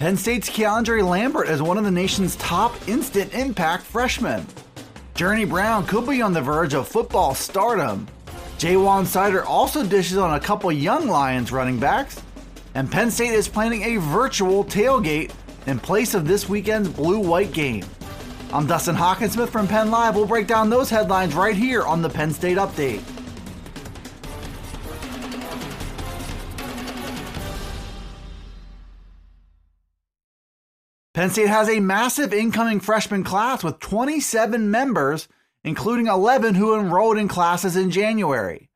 Penn State's KeAndre Lambert is one of the nation's top instant impact freshmen. Journey Brown could be on the verge of football stardom. JaJuan Seider also dishes on a couple young Lions running backs. And Penn State is planning a virtual tailgate in place of this weekend's blue white game. I'm Dustin Hockensmith from Penn Live. We'll break down those headlines right here on the Penn State Update. Penn State has a massive incoming freshman class with 27 members, including 11 who enrolled in classes in January.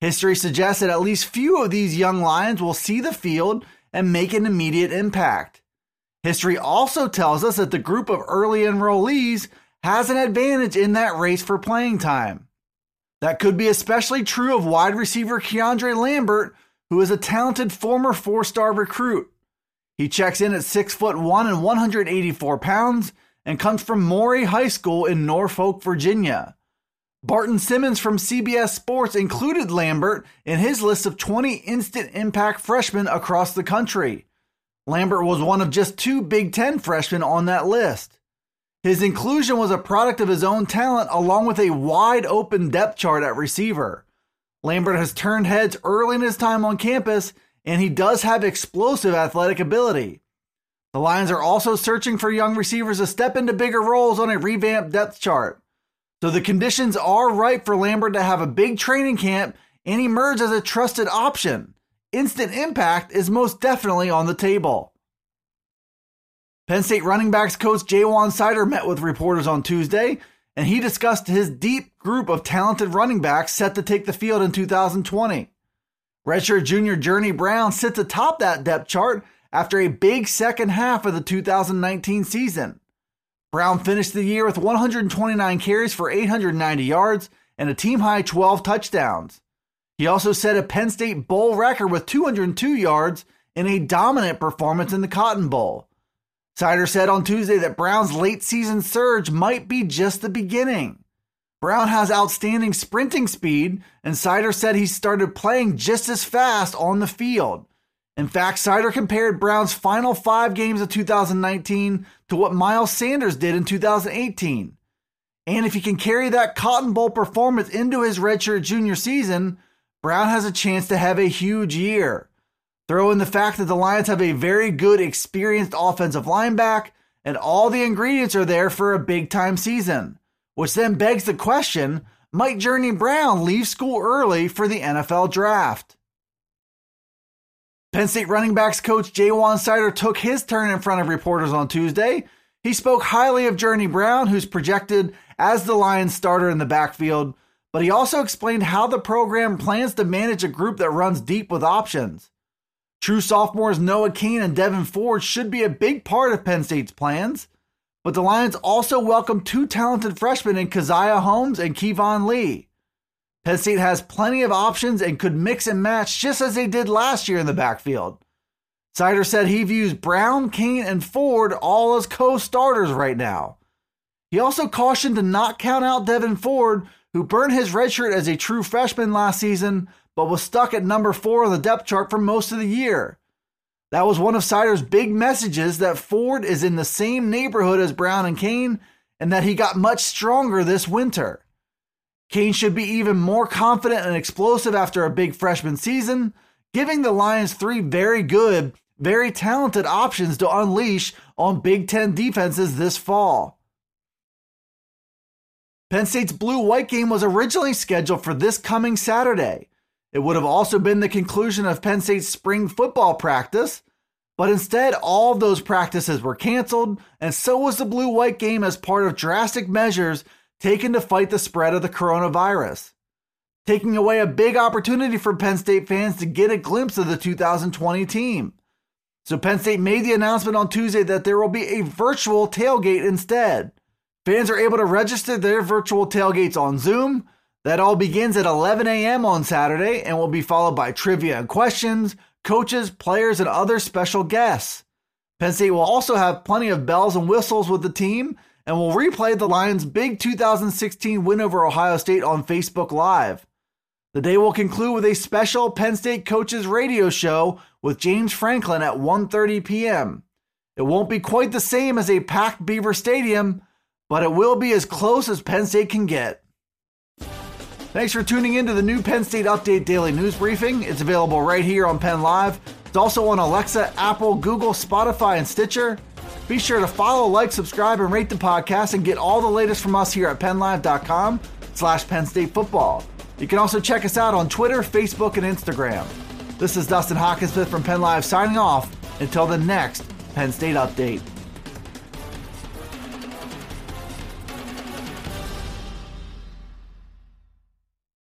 History suggests that at least few of these young Lions will see the field and make an immediate impact. History also tells us that the group of early enrollees has an advantage in that race for playing time. That could be especially true of wide receiver KeAndre Lambert, who is a talented former four star recruit. He checks in at 6 foot 1 and 184 pounds and comes from Maury High School in Norfolk, Virginia. Barton Simmons from CBS Sports included Lambert in his list of 20 instant impact freshmen across the country. Lambert was one of just two Big Ten freshmen on that list. His inclusion was a product of his own talent along with a wide open depth chart at receiver. Lambert has turned heads early in his time on campus and he does have explosive athletic ability. The Lions are also searching for young receivers to step into bigger roles on a revamped depth chart. So the conditions are right for Lambert to have a big training camp and emerge as a trusted option. Instant impact is most definitely on the table. Penn State running backs coach JaJuan Seider met with reporters on Tuesday, and he discussed his deep group of talented running backs set to take the field in 2020. Redshirt junior Journey Brown sits atop that depth chart after a big second half of the 2019 season. Brown finished the year with 129 carries for 890 yards and a team high 12 touchdowns. He also set a Penn State Bowl record with 202 yards in a dominant performance in the Cotton Bowl. Seider said on Tuesday that Brown's late season surge might be just the beginning. Brown has outstanding sprinting speed, and Seider said he started playing just as fast on the field. In fact, Seider compared Brown's final five games of 2019 to what Miles Sanders did in 2018. And if he can carry that Cotton Bowl performance into his redshirt junior season, Brown has a chance to have a huge year. Throw in the fact that the Lions have a very good, experienced offensive linebacker, and all the ingredients are there for a big time season. Which then begs the question might Journey Brown leave school early for the NFL draft? Penn State running backs coach JaJuan Seider took his turn in front of reporters on Tuesday. He spoke highly of Journey Brown, who's projected as the Lions starter in the backfield, but he also explained how the program plans to manage a group that runs deep with options. True sophomores Noah Cain and Devyn Ford should be a big part of Penn State's plans. But the Lions also welcome two talented freshmen in Caziah Holmes and Keyvone Lee. Penn State has plenty of options and could mix and match just as they did last year in the backfield. Seider said he views Brown, Cain, and Ford all as co starters right now. He also cautioned to not count out Devyn Ford, who burned his redshirt as a true freshman last season, but was stuck at number four on the depth chart for most of the year. That was one of Seider's big messages that Ford is in the same neighborhood as Brown and Cain and that he got much stronger this winter. Cain should be even more confident and explosive after a big freshman season, giving the Lions three very good, very talented options to unleash on Big Ten defenses this fall. Penn State's blue white game was originally scheduled for this coming Saturday. It would have also been the conclusion of Penn State's spring football practice, but instead, all of those practices were canceled, and so was the blue white game as part of drastic measures taken to fight the spread of the coronavirus, taking away a big opportunity for Penn State fans to get a glimpse of the 2020 team. So Penn State made the announcement on Tuesday that there will be a virtual tailgate instead. Fans are able to register their virtual tailgates on Zoom, that all begins at 11 a.m. on Saturday and will be followed by trivia and questions, coaches, players, and other special guests. Penn State will also have plenty of bells and whistles with the team and will replay the Lions' big 2016 win over Ohio State on Facebook Live. The day will conclude with a special Penn State coaches radio show with James Franklin at 1:30 p.m. It won't be quite the same as a packed Beaver Stadium, but it will be as close as Penn State can get. Thanks for tuning in to the new Penn State Update Daily News Briefing. It's available right here on Penn Live. It's also on Alexa, Apple, Google, Spotify, and Stitcher. Be sure to follow, like, subscribe, and rate the podcast and get all the latest from us here at PennLive.com slash Penn State Football. You can also check us out on Twitter, Facebook, and Instagram. This is Dustin Hockensmith from Penn Live signing off until the next Penn State Update.